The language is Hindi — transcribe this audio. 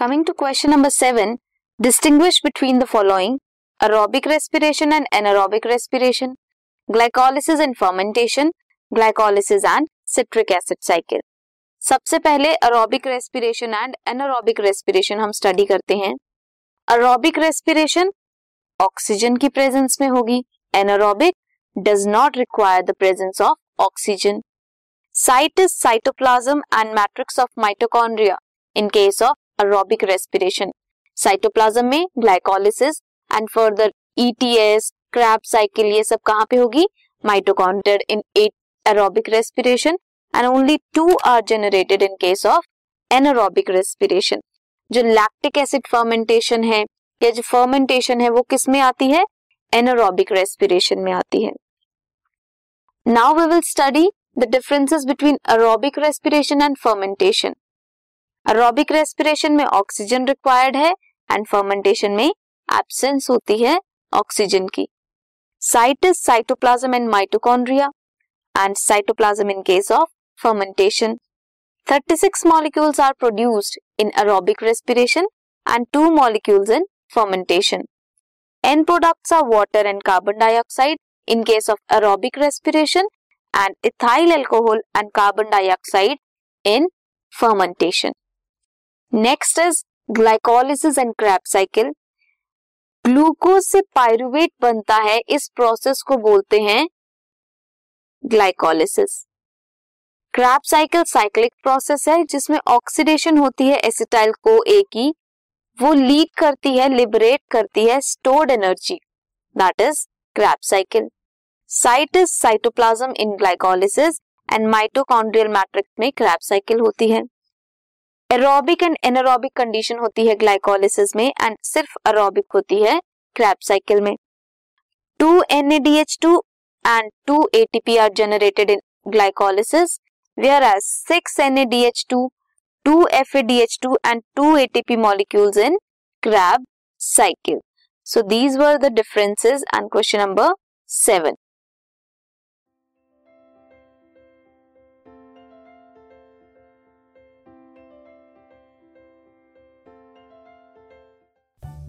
Coming to question number seven distinguish between the following aerobic respiration and anaerobic respiration glycolysis and fermentation glycolysis and citric acid cycle सबसे पहले aerobic respiration and anaerobic respiration हम स्टडी करते हैं। अरोबिक रेस्पिरेशन ऑक्सीजन की प्रेजेंस में होगी। Anaerobic does not require the presence of oxygen sites cytoplasm and matrix of mitochondria in case of aerobic respiration cytoplasm में glycolysis and further ETS Krebs cycle ये सब कहाँ पे होगी? Mitochondria in aerobic respiration and only two are generated in case of anaerobic respiration जो लैक्टिक एसिड फर्मेंटेशन है, या जो फर्मेंटेशन है, वो किसमें आती है? एनारोबिक रेस्पिरेशन में आती है। Now we will study the differences between aerobic respiration and fermentation aerobic respiration में ऑक्सीजन रिक्वायर्ड है एंड फर्मेंटेशन में एब्सेंस होती है ऑक्सीजन की। Sites cytoplasm and mitochondria and cytoplasm in case of fermentation 36 molecules are produced in aerobic respiration and two molecules in fermentation end products are water and carbon dioxide in case of aerobic respiration and ethyl alcohol and carbon dioxide in fermentation Next is glycolysis and Krebs cycle glucose से पायरुवेट बनता है, इस प्रोसेस को बोलते हैं glycolysis Krebs cycle cyclic process है, जिसमें ऑक्सीडेशन होती है एसिटाइल को ए की, वो लीड करती है लिबरेट करती है stored energy that is Krebs cycle site is cytoplasm in glycolysis and mitochondrial matrix में क्रैप साइकिल होती है। एरोबिक एंड एनरोबिक कंडीशन होती है ग्लाइकोलिसिस में एंड सिर्फ़ अरोबिक होती है क्रैप साइकिल में। Two N A two and two A T are generated in glycolysis whereas six N A two two F A two and two A T molecules in Krebs cycle so these were the differences and question number seven